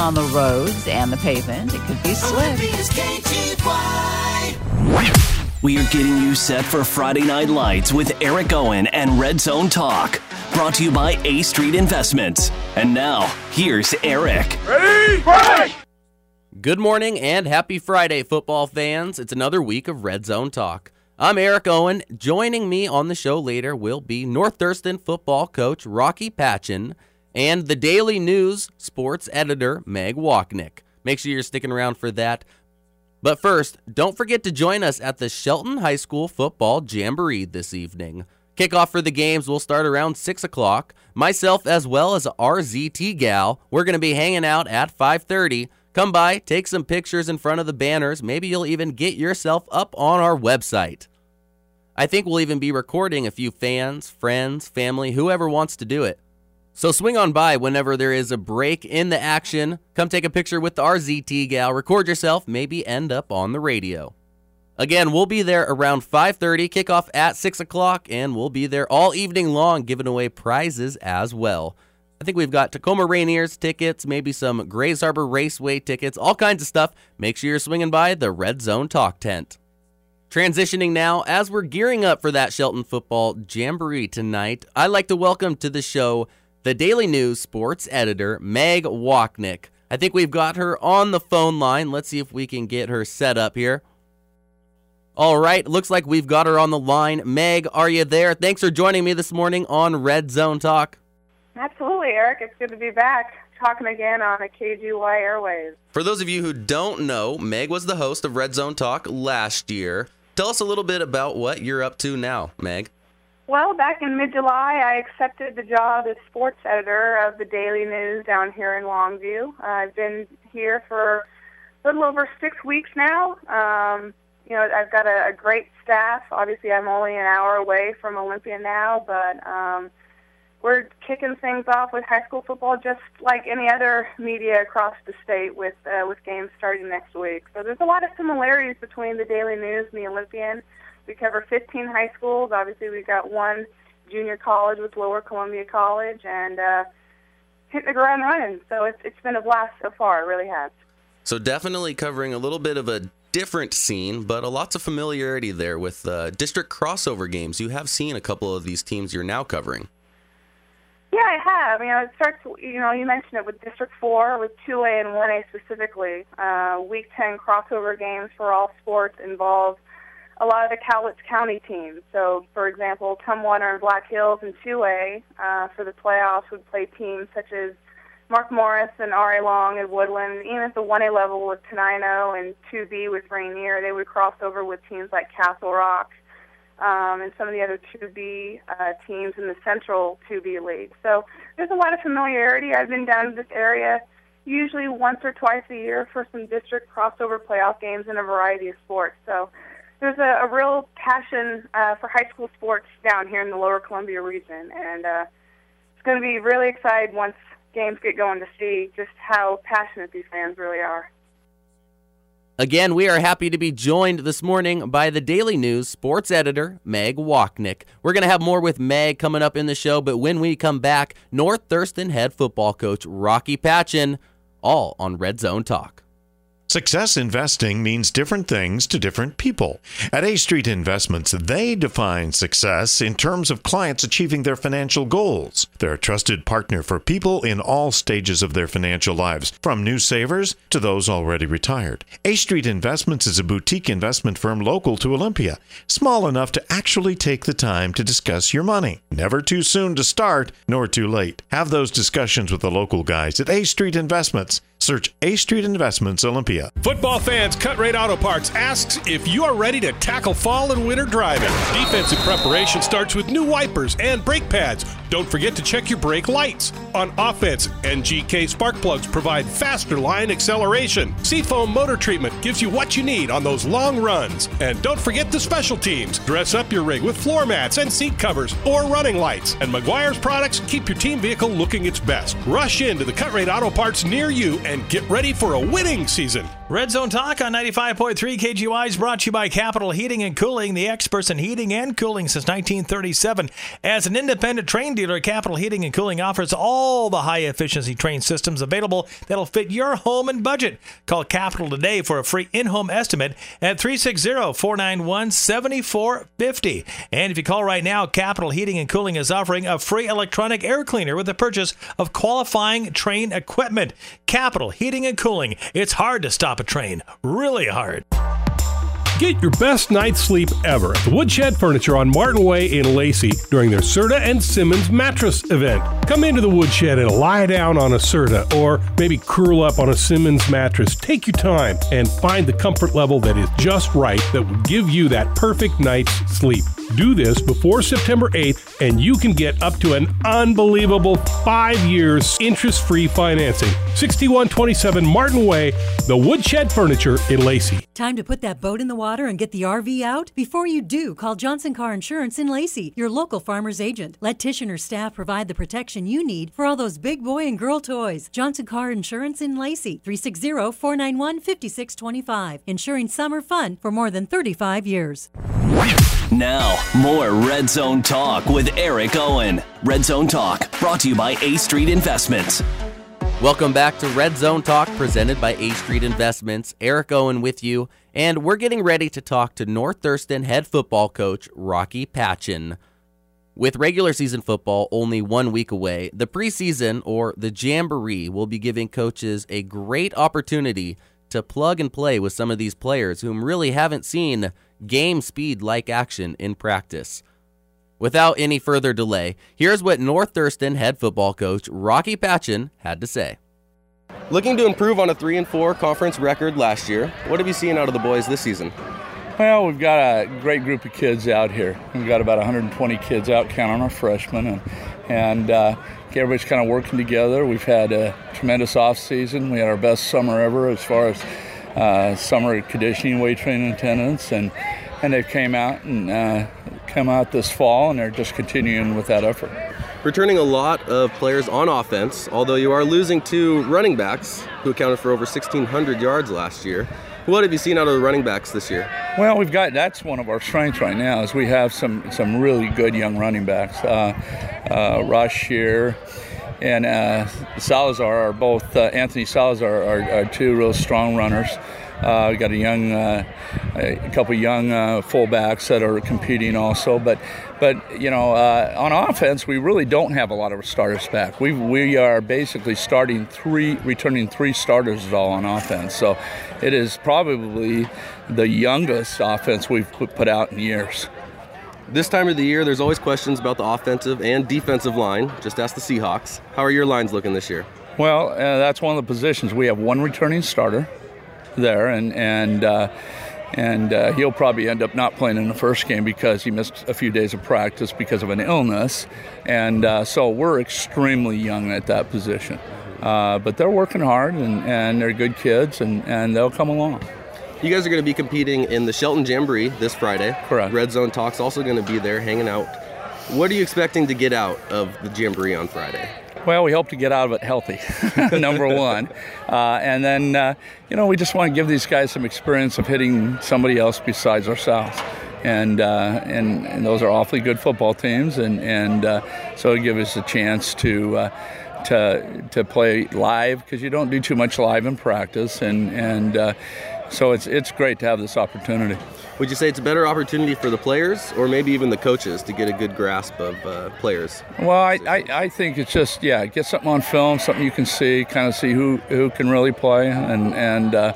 on the roads and the pavement. It could be slick. We are getting you set for Friday Night Lights with Eric Owen and Red Zone Talk. Brought to you by A Street Investments. And now, here's Eric. Ready? Break! Good morning and happy Friday, football fans. It's another week of Red Zone Talk. I'm Eric Owen. Joining me on the show later will be North Thurston football coach Rocky Patchin and the Daily News sports editor Meg Wochnick. Make sure you're sticking around for that. But first, don't forget to join us at the Shelton High School Football Jamboree this evening. Kickoff for the games will start around 6 o'clock. Myself as well as RZT Gal, we're going to be hanging out at 5.30. Come by, take some pictures in front of the banners. Maybe you'll even get yourself up on our website. I think we'll even be recording a few fans, friends, family, whoever wants to do it. So swing on by whenever there is a break in the action. Come take a picture with the RZT gal, record yourself, maybe end up on the radio. Again, we'll be there around 5:30, kickoff at 6 o'clock, and we'll be there all evening long giving away prizes as well. I think we've got Tacoma Rainiers tickets, maybe some Grays Harbor Raceway tickets, all kinds of stuff. Make sure you're swinging by the Red Zone Talk tent. Transitioning now, as we're gearing up for that Shelton football jamboree tonight, I'd like to welcome to the show the Daily News sports editor, Meg Wochnick. I think we've got her on the phone line. Let's see if we can get her set up here. All right, looks like we've got her on the line. Meg, are you there? Thanks for joining me this morning on Red Zone Talk. Absolutely, Eric. It's good to be back talking again on a KGY Airways. For those of you who don't know, Meg was the host of Red Zone Talk last year. Tell us a little bit about what you're up to now, Meg. Well, back in mid July, I accepted the job as sports editor of the Daily News down here in Longview. I've been here for a little over six weeks now. Um, you know, I've got a, a great staff. Obviously, I'm only an hour away from Olympia now, but um, we're kicking things off with high school football just like any other media across the state with uh, with games starting next week. So there's a lot of similarities between the Daily News and the Olympian. We cover 15 high schools. Obviously, we've got one junior college with Lower Columbia College, and uh, hitting the ground running. So it's it's been a blast so far. It really has. So definitely covering a little bit of a different scene, but a lots of familiarity there with uh, district crossover games. You have seen a couple of these teams you're now covering. Yeah, I have. You know, it starts. You know, you mentioned it with District Four, with 2A and 1A specifically. Uh, week 10 crossover games for all sports involve a lot of the Cowlitz County teams. So, for example, Tumwater and Black Hills in 2A uh, for the playoffs would play teams such as Mark Morris and R.A. Long and Woodland. Even at the 1A level with Tenino and 2B with Rainier, they would cross over with teams like Castle Rock um, and some of the other 2B uh, teams in the Central 2B League. So there's a lot of familiarity. I've been down to this area usually once or twice a year for some district crossover playoff games in a variety of sports. So there's a, a real passion uh, for high school sports down here in the Lower Columbia region, and uh, it's going to be really excited once games get going to see just how passionate these fans really are. Again, we are happy to be joined this morning by the Daily News sports editor, Meg Wochnick. We're going to have more with Meg coming up in the show, but when we come back, North Thurston head football coach Rocky Patchin, all on Red Zone Talk. Success investing means different things to different people. At A Street Investments, they define success in terms of clients achieving their financial goals. They're a trusted partner for people in all stages of their financial lives, from new savers to those already retired. A Street Investments is a boutique investment firm local to Olympia, small enough to actually take the time to discuss your money. Never too soon to start, nor too late. Have those discussions with the local guys at A Street Investments. Search A Street Investments Olympia. Football fans, Cut Rate Auto Parts asks if you are ready to tackle fall and winter driving. Defensive preparation starts with new wipers and brake pads. Don't forget to check your brake lights. On offense, NGK spark plugs provide faster line acceleration. Seafoam motor treatment gives you what you need on those long runs. And don't forget the special teams. Dress up your rig with floor mats and seat covers or running lights. And Meguiar's products keep your team vehicle looking its best. Rush into the Cut Rate Auto Parts near you and get ready for a winning season. Red Zone Talk on 95.3 KGY is brought to you by Capital Heating and Cooling, the experts in heating and cooling since 1937. As an independent Trane dealer, dealer, Capital Heating and Cooling offers all the high efficiency Trane systems available that'll fit your home and budget. Call Capital today for a free in home estimate at 360 491 7450. And if you call right now, Capital Heating and Cooling is offering a free electronic air cleaner with the purchase of qualifying Trane equipment. Capital Heating and Cooling. It's hard to stop a Trane, really hard. Get your best night's sleep ever at the Woodshed Furniture on Martin Way in Lacey during their Serta and Simmons mattress event. Come into the Woodshed and lie down on a Serta or maybe curl up on a Simmons mattress. Take your time and find the comfort level that is just right that will give you that perfect night's sleep. Do this before September 8th, and you can get up to an unbelievable five years interest free financing. 6127 Martin Way, the Woodshed Furniture in Lacey. Time to put that boat in the water and get the RV out? Before you do, call Johnson Car Insurance in Lacey, your local farmer's agent. Let Tishner staff provide the protection you need for all those big boy and girl toys. Johnson Car Insurance in Lacey, 360 491 5625. Insuring summer fun for more than 35 years. Now, more Red Zone Talk with Eric Owen. Red Zone Talk, brought to you by A Street Investments. Welcome back to Red Zone Talk, presented by A Street Investments. Eric Owen with you, and we're getting ready to talk to North Thurston head football coach Rocky Patchin. With regular season football only one week away, the preseason or the Jamboree will be giving coaches a great opportunity to plug and play with some of these players whom really haven't seen game speed like action in practice. Without any further delay, here's what North Thurston head football coach Rocky Patchin had to say. Looking to improve on a 3 and 4 conference record last year, what have you seen out of the boys this season? Well, we've got a great group of kids out here. We've got about 120 kids out, counting our freshmen, and and uh, everybody's kind of working together. We've had a tremendous off season. We had our best summer ever as far as uh, summer conditioning, weight training attendance, and and they've came out and uh, come out this fall, and they're just continuing with that effort. Returning a lot of players on offense, although you are losing two running backs who accounted for over 1,600 yards last year. What have you seen out of the running backs this year? Well, we've got that's one of our strengths right now is we have some some really good young running backs. Uh, uh, and uh, Salazar are both uh, Anthony Salazar are, are, two real strong runners. Uh, we got a young, uh, a couple young uh, fullbacks that are competing also, but but you know uh, on offense we really don't have a lot of starters back. We we are basically starting three, returning three starters at all on offense. So it is probably the youngest offense we've put out in years. This time of the year, there's always questions about the offensive and defensive line. Just ask the Seahawks. How are your lines looking this year? Well, uh, that's one of the positions. We have one returning starter there, and and uh, and uh, he'll probably end up not playing in the first game because he missed a few days of practice because of an illness, and uh, so we're extremely young at that position. Uh, but they're working hard, and, and they're good kids, and, and they'll come along. You guys are going to be competing in the Shelton Jamboree this Friday. Correct. Red Zone Talk's also going to be there hanging out. What are you expecting to get out of the Jamboree on Friday? Well, we hope to get out of it healthy, number one. Uh, and then, uh, you know, we just want to give these guys some experience of hitting somebody else besides ourselves. And, uh, and, and those are awfully good football teams, and, and uh, so it gives us a chance to uh, to to play live because you don't do too much live in practice, and and uh, so it's it's great to have this opportunity. Would you say it's a better opportunity for the players or maybe even the coaches to get a good grasp of uh, players? Well, I, I, I, think it's just, yeah, get something on film, something you can see, kind of see who, who can really play. And, and uh,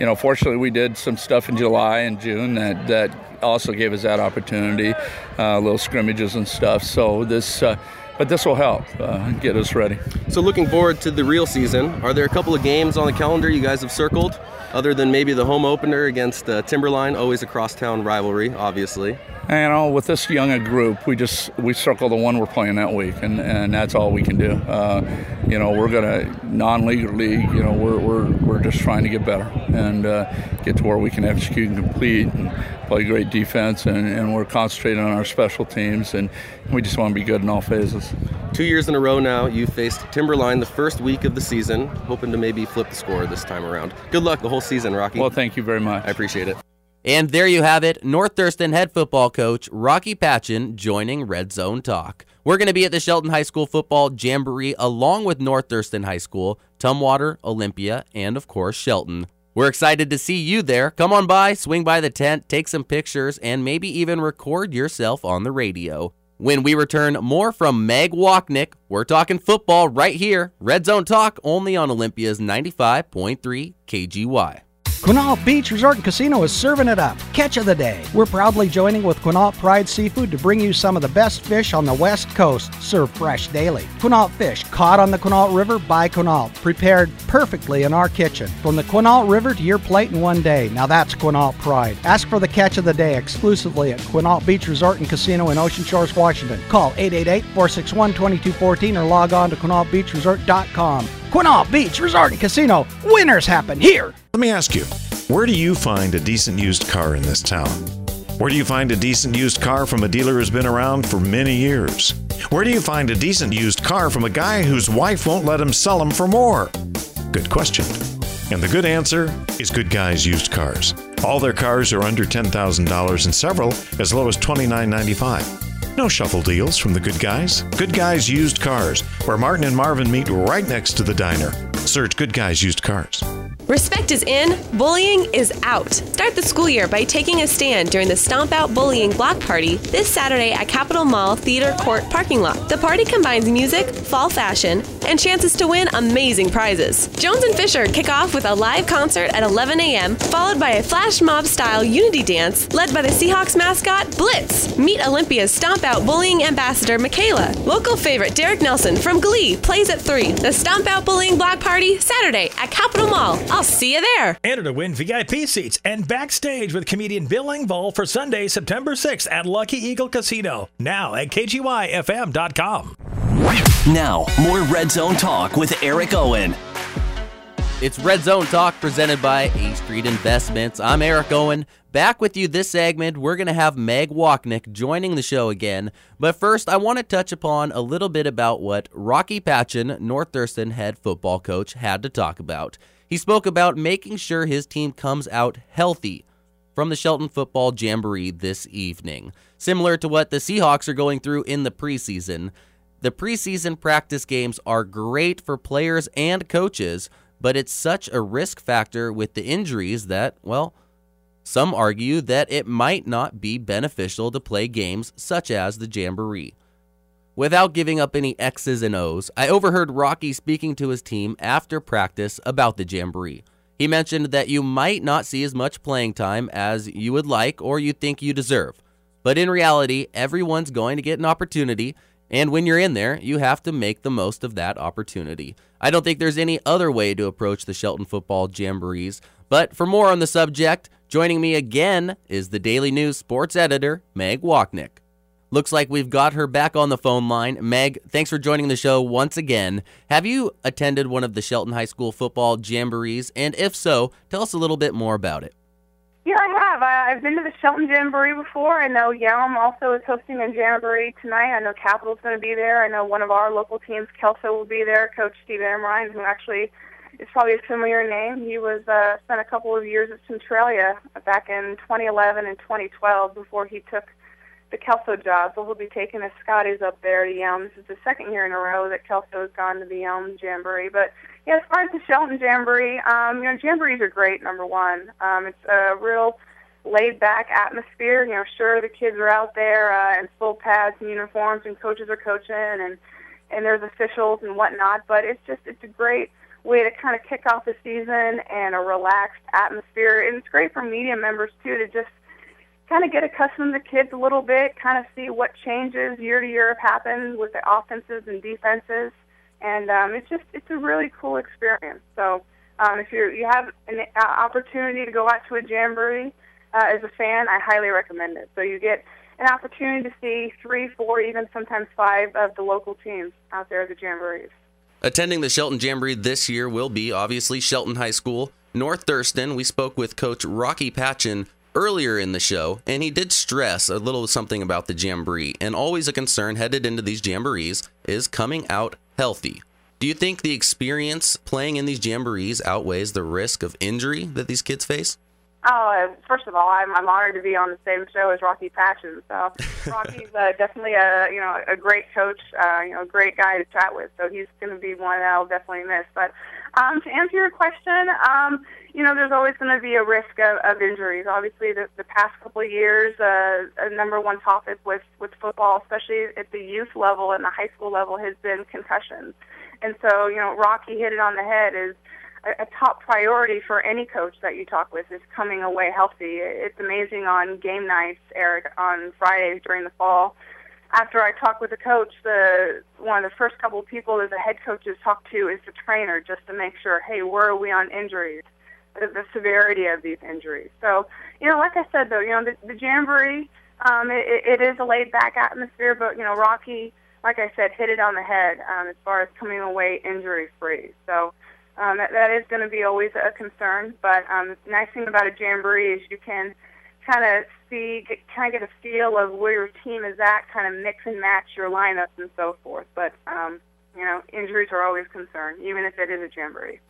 you know, fortunately, we did some stuff in July and June that, that also gave us that opportunity, uh, little scrimmages and stuff. So this, uh, but this will help uh, get us ready. So, looking forward to the real season, are there a couple of games on the calendar you guys have circled? other than maybe the home opener against uh, Timberline, always a crosstown rivalry, obviously. And, you know, with this young group, we just we circle the one we're playing that week, and, and that's all we can do. Uh, you know, we're gonna non-league league. You know, we're, we're, we're just trying to get better and uh, get to where we can execute and complete and play great defense, and, and we're concentrating on our special teams, and we just want to be good in all phases. Two years in a row now, you faced Timberline the first week of the season, hoping to maybe flip the score this time around. Good luck the whole season, Rocky. Well, thank you very much. I appreciate it. And there you have it, North Thurston head football coach Rocky Patchin joining Red Zone Talk. We're going to be at the Shelton High School Football Jamboree along with North Thurston High School, Tumwater, Olympia, and of course, Shelton. We're excited to see you there. Come on by, swing by the tent, take some pictures, and maybe even record yourself on the radio. When we return, more from Meg Wochnick. We're talking football right here. Red Zone Talk only on Olympia's 95.3 KGY. Quinault Beach Resort and Casino is serving it up. Catch of the day. We're proudly joining with Quinault Pride Seafood to bring you some of the best fish on the West Coast, served fresh daily. Quinault fish caught on the Quinault River by Quinault, prepared perfectly in our kitchen. From the Quinault River to your plate in one day. Now that's Quinault Pride. Ask for the catch of the day exclusively at Quinault Beach Resort and Casino in Ocean Shores, Washington. Call 888-461-2214 or log on to QuinaultBeachResort.com. Quinault Beach Resort and Casino. Winners happen here. Let me ask you, where do you find a decent used car in this town? Where do you find a decent used car from a dealer who's been around for many years? Where do you find a decent used car from a guy whose wife won't let him sell them for more? Good question. And the good answer is Good Guys Used Cars. All their cars are under $10,000 and several as low as $29.95. No shuffle deals from the good guys. Good Guys Used Cars, where Martin and Marvin meet right next to the diner. Search Good Guys Used Cars. Respect is in, bullying is out. Start the school year by taking a stand during the Stomp Out Bullying Block Party this Saturday at Capitol Mall Theater Court parking lot. The party combines music, fall fashion, and chances to win amazing prizes. Jones and Fisher kick off with a live concert at 11 a.m., followed by a flash mob style unity dance led by the Seahawks mascot Blitz. Meet Olympia's Stomp Out Bullying Ambassador Michaela. Local favorite Derek Nelson from Glee plays at 3. The Stomp Out Bullying Block Party Saturday at Capitol Mall. I'll see you there. Enter to win VIP seats and backstage with comedian Bill Engvall for Sunday, September 6th at Lucky Eagle Casino. Now at KGYFM.com. Now, more Red Zone Talk with Eric Owen. It's Red Zone Talk presented by A Street Investments. I'm Eric Owen. Back with you this segment, we're going to have Meg Wochnick joining the show again. But first, I want to touch upon a little bit about what Rocky Patchin, North Thurston head football coach, had to talk about. He spoke about making sure his team comes out healthy from the Shelton Football Jamboree this evening. Similar to what the Seahawks are going through in the preseason, the preseason practice games are great for players and coaches, but it's such a risk factor with the injuries that, well, some argue that it might not be beneficial to play games such as the Jamboree. Without giving up any X's and O's, I overheard Rocky speaking to his team after practice about the Jamboree. He mentioned that you might not see as much playing time as you would like or you think you deserve. But in reality, everyone's going to get an opportunity, and when you're in there, you have to make the most of that opportunity. I don't think there's any other way to approach the Shelton Football Jamborees. But for more on the subject, joining me again is the Daily News sports editor, Meg Wochnick. Looks like we've got her back on the phone line. Meg, thanks for joining the show once again. Have you attended one of the Shelton High School football jamborees? And if so, tell us a little bit more about it. Yeah, I have. I've been to the Shelton Jamboree before. I know Yelm also is hosting a jamboree tonight. I know Capital's going to be there. I know one of our local teams, Kelso, will be there. Coach Steve Amrine, who actually is probably a familiar name. He was uh, spent a couple of years at Centralia back in 2011 and 2012 before he took the Kelso job. So he'll be taking the Scotties up there to Yelm. This is the second year in a row that Kelso has gone to the Yelm Jamboree. But yeah, as far as the Shelton Jamboree, um, you know, jamborees are great. Number one, um, it's a real laid back atmosphere. You know, sure the kids are out there uh, in full pads and uniforms, and coaches are coaching, and and there's officials and whatnot. But it's just it's a great way to kind of kick off the season and a relaxed atmosphere, and it's great for media members too to just kind of get accustomed to kids a little bit, kind of see what changes year to year have happened with the offenses and defenses, and um, it's just it's a really cool experience. So um, if you you have an uh, opportunity to go out to a jamboree uh, as a fan, I highly recommend it. So you get an opportunity to see three, four, even sometimes five of the local teams out there at the jamborees. Attending the Shelton Jamboree this year will be obviously Shelton High School. North Thurston, we spoke with Coach Rocky Patchin earlier in the show, and he did stress a little something about the Jamboree. And always a concern headed into these Jamborees is coming out healthy. Do you think the experience playing in these Jamborees outweighs the risk of injury that these kids face? Oh, uh, first of all, I'm, I'm honored to be on the same show as Rocky Patchin. So Rocky's uh, definitely a you know a great coach, uh, you know, a great guy to chat with. So he's going to be one that I'll definitely miss. But um, to answer your question, um, you know, there's always going to be a risk of, of injuries. Obviously, the, the past couple of years, uh, a number one topic with with football, especially at the youth level and the high school level, has been concussions. And so, you know, Rocky hit it on the head. Is a, a top priority for any coach that you talk with is coming away healthy. It's amazing on game nights, Eric, on Fridays during the fall. After I talk with the coach, the one of the first couple of people that the head coaches talk to is the trainer, just to make sure, hey, where are we on injuries, the, the severity of these injuries. So, you know, like I said though, you know, the, the jamboree, um, it, it is a laid back atmosphere, but you know, Rocky, like I said, hit it on the head um, as far as coming away injury free. So um, that, that is going to be always a concern. But um, the nice thing about a jamboree is you can kind of see, get, kind of get a feel of where your team is at, kind of mix and match your lineups and so forth. But um, you know, injuries are always a concern, even if it is a jamboree.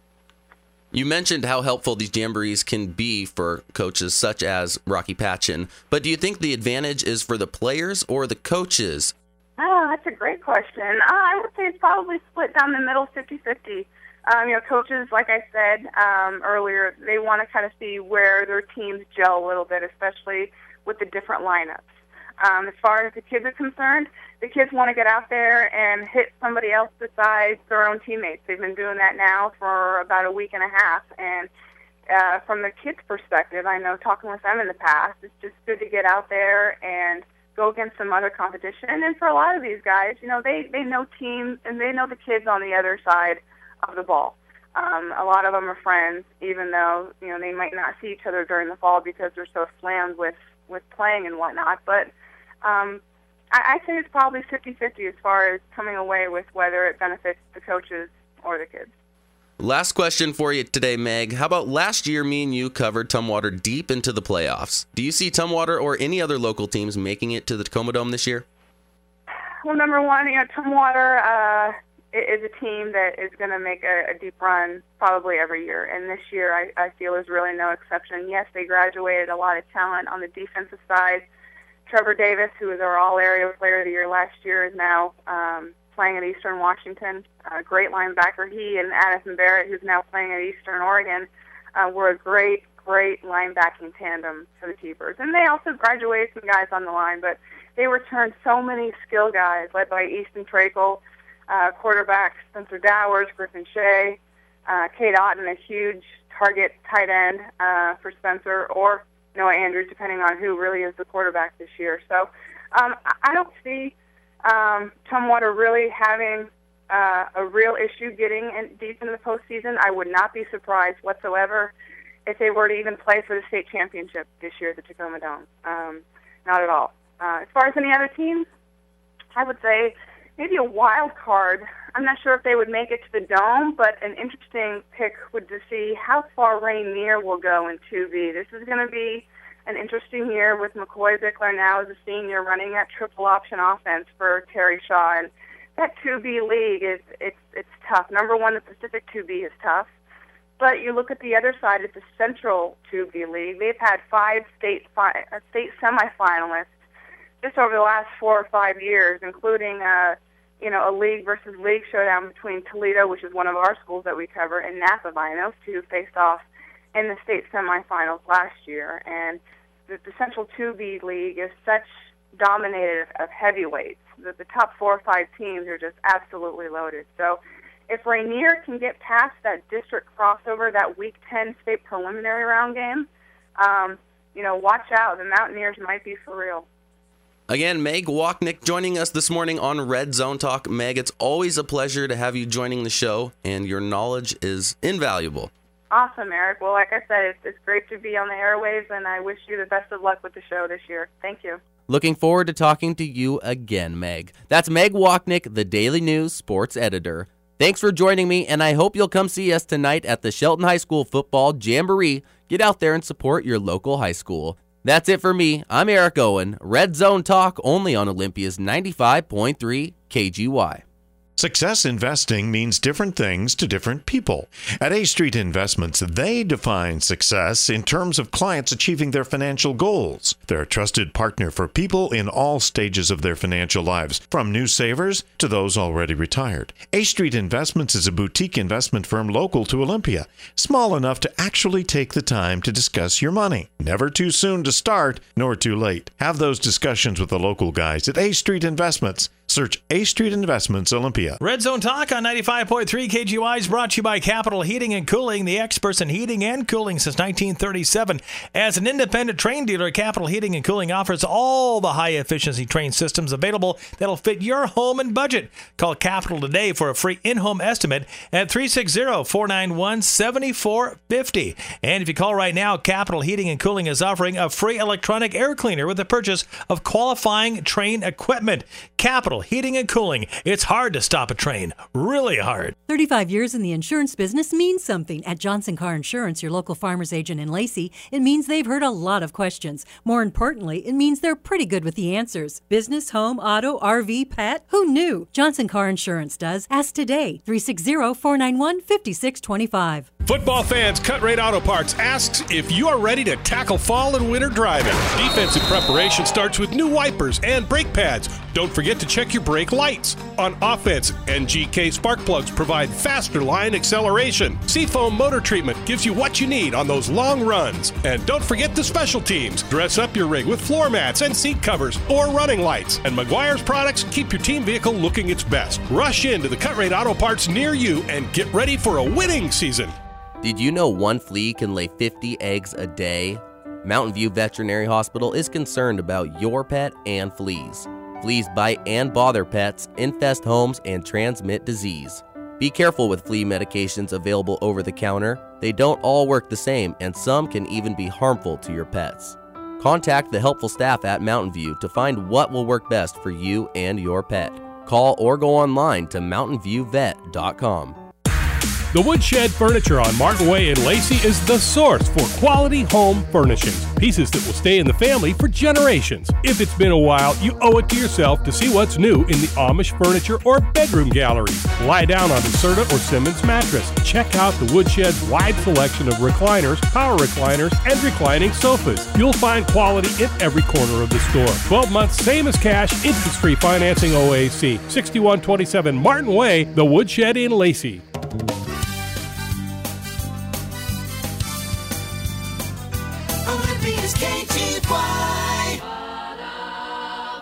You mentioned how helpful these jamborees can be for coaches such as Rocky Patchin, but do you think the advantage is for the players or the coaches? Oh, that's a great question. Uh, I would say it's probably split down the middle 50 50. Um, you know, coaches, like I said um, earlier, they want to kind of see where their teams gel a little bit, especially with the different lineups. Um, as far as the kids are concerned, the kids want to get out there and hit somebody else besides their own teammates. They've been doing that now for about a week and a half, and uh, from the kids' perspective, I know talking with them in the past, it's just good to get out there and go against some other competition. And for a lot of these guys, you know, they they know teams and they know the kids on the other side of the ball. Um, a lot of them are friends, even though you know they might not see each other during the fall because they're so slammed with with playing and whatnot. But um, I, I say it's probably 50-50 as far as coming away with whether it benefits the coaches or the kids. Last question for you today, Meg. How about last year, me and you covered Tumwater deep into the playoffs? Do you see Tumwater or any other local teams making it to the Tacoma Dome this year? Well, number one, you know, Tumwater uh, is a team that is going to make a, a deep run probably every year. And this year, I, I feel is really no exception. Yes, they graduated a lot of talent on the defensive side. Trevor Davis, who was our All-Area Player of the Year last year, is now um, playing at Eastern Washington. Uh, great linebacker. He and Addison Barrett, who's now playing at Eastern Oregon, uh, were a great, great linebacking tandem for the Keepers. And they also graduated some guys on the line, but they returned so many skill guys, led by Easton Trakel, uh, quarterback Spencer Dowers, Griffin Shea, uh, Cade Otton, a huge target tight end uh, for Spencer, or Noah Andrews, depending on who really is the quarterback this year. So um, I don't see um, Tumwater really having uh, a real issue getting in, deep into the postseason. I would not be surprised whatsoever if they were to even play for the state championship this year at the Tacoma Dome. Um, not at all. Uh, as far as any other teams, I would say maybe a wild card. I'm not sure if they would make it to the dome, but an interesting pick would to see how far Rainier will go in 2B. This is going to be an interesting year with McCoy Bickler now as a senior running that triple option offense for Terry Shaw. And that 2B league is it's it's tough. Number one, the Pacific 2B is tough. But you look at the other side, it's the Central 2B league. They've had five state fi- uh, state semifinalists just over the last four or five years, including uh, you know, a league versus league showdown between Toledo, which is one of our schools that we cover, and Napavine. Those two faced off in the state semifinals last year, and the, the Central 2B league is such dominated of heavyweights that the top four or five teams are just absolutely loaded. So if Rainier can get past that district crossover, that Week 10 state preliminary round game, um, you know, watch out. The Mountaineers might be for real. Again, Meg Wochnick joining us this morning on Red Zone Talk. Meg, it's always a pleasure to have you joining the show, and your knowledge is invaluable. Awesome, Eric. Well, like I said, it's, it's great to be on the airwaves, and I wish you the best of luck with the show this year. Thank you. Looking forward to talking to you again, Meg. That's Meg Wochnick, the Daily News sports editor. Thanks for joining me, and I hope you'll come see us tonight at the Shelton High School Football Jamboree. Get out there and support your local high school. That's it for me. I'm Eric Owen. Red Zone Talk only on Olympia's 95.3 KGY. Success investing means different things to different people. At A Street Investments, they define success in terms of clients achieving their financial goals. They're a trusted partner for people in all stages of their financial lives, from new savers to those already retired. A Street Investments is a boutique investment firm local to Olympia, small enough to actually take the time to discuss your money. Never too soon to start, nor too late. Have those discussions with the local guys at A Street Investments. Search A Street Investments Olympia. Red Zone Talk on 95.3 KGY is brought to you by Capital Heating and Cooling, the experts in heating and cooling since 1937. As an independent Trane dealer, Capital Heating and Cooling offers all the high efficiency Trane systems available that'll fit your home and budget. Call Capital today for a free in home estimate at 360 491 7450. And if you call right now, Capital Heating and Cooling is offering a free electronic air cleaner with the purchase of qualifying Trane equipment. Capital Heating and Cooling. It's hard to stop a Trane, really hard. 35 years in the insurance business means something. At Johnson Car Insurance, your local farmer's agent in Lacey, it means they've heard a lot of questions. More importantly, it means they're pretty good with the answers. Business, home, auto, RV, pet? Who knew? Johnson Car Insurance does. Ask today. 360 491 5625. Football fans, Cut Rate Auto Parts asks if you are ready to tackle fall and winter driving. Defensive preparation starts with new wipers and brake pads. Don't forget to check your brake lights. On offense, NGK spark plugs provide faster line acceleration. Seafoam motor treatment gives you what you need on those long runs. And don't forget the special teams. Dress up your rig with floor mats and seat covers or running lights. And Meguiar's products keep your team vehicle looking its best. Rush into the Cut Rate Auto Parts near you and get ready for a winning season. Did you know one flea can lay 50 eggs a day? Mountain View Veterinary Hospital is concerned about your pet and fleas. Fleas bite and bother pets, infest homes, and transmit disease. Be careful with flea medications available over the counter. They don't all work the same, and some can even be harmful to your pets. Contact the helpful staff at Mountain View to find what will work best for you and your pet. Call or go online to mountainviewvet.com. The Woodshed Furniture on Martin Way in Lacey is the source for quality home furnishings. Pieces that will stay in the family for generations. If it's been a while, you owe it to yourself to see what's new in the Amish furniture or bedroom galleries. Lie down on a Serta or Simmons mattress. Check out the Woodshed's wide selection of recliners, power recliners, and reclining sofas. You'll find quality in every corner of the store. 12 months, same as cash, interest-free financing OAC. 6127 Martin Way, the Woodshed in Lacey.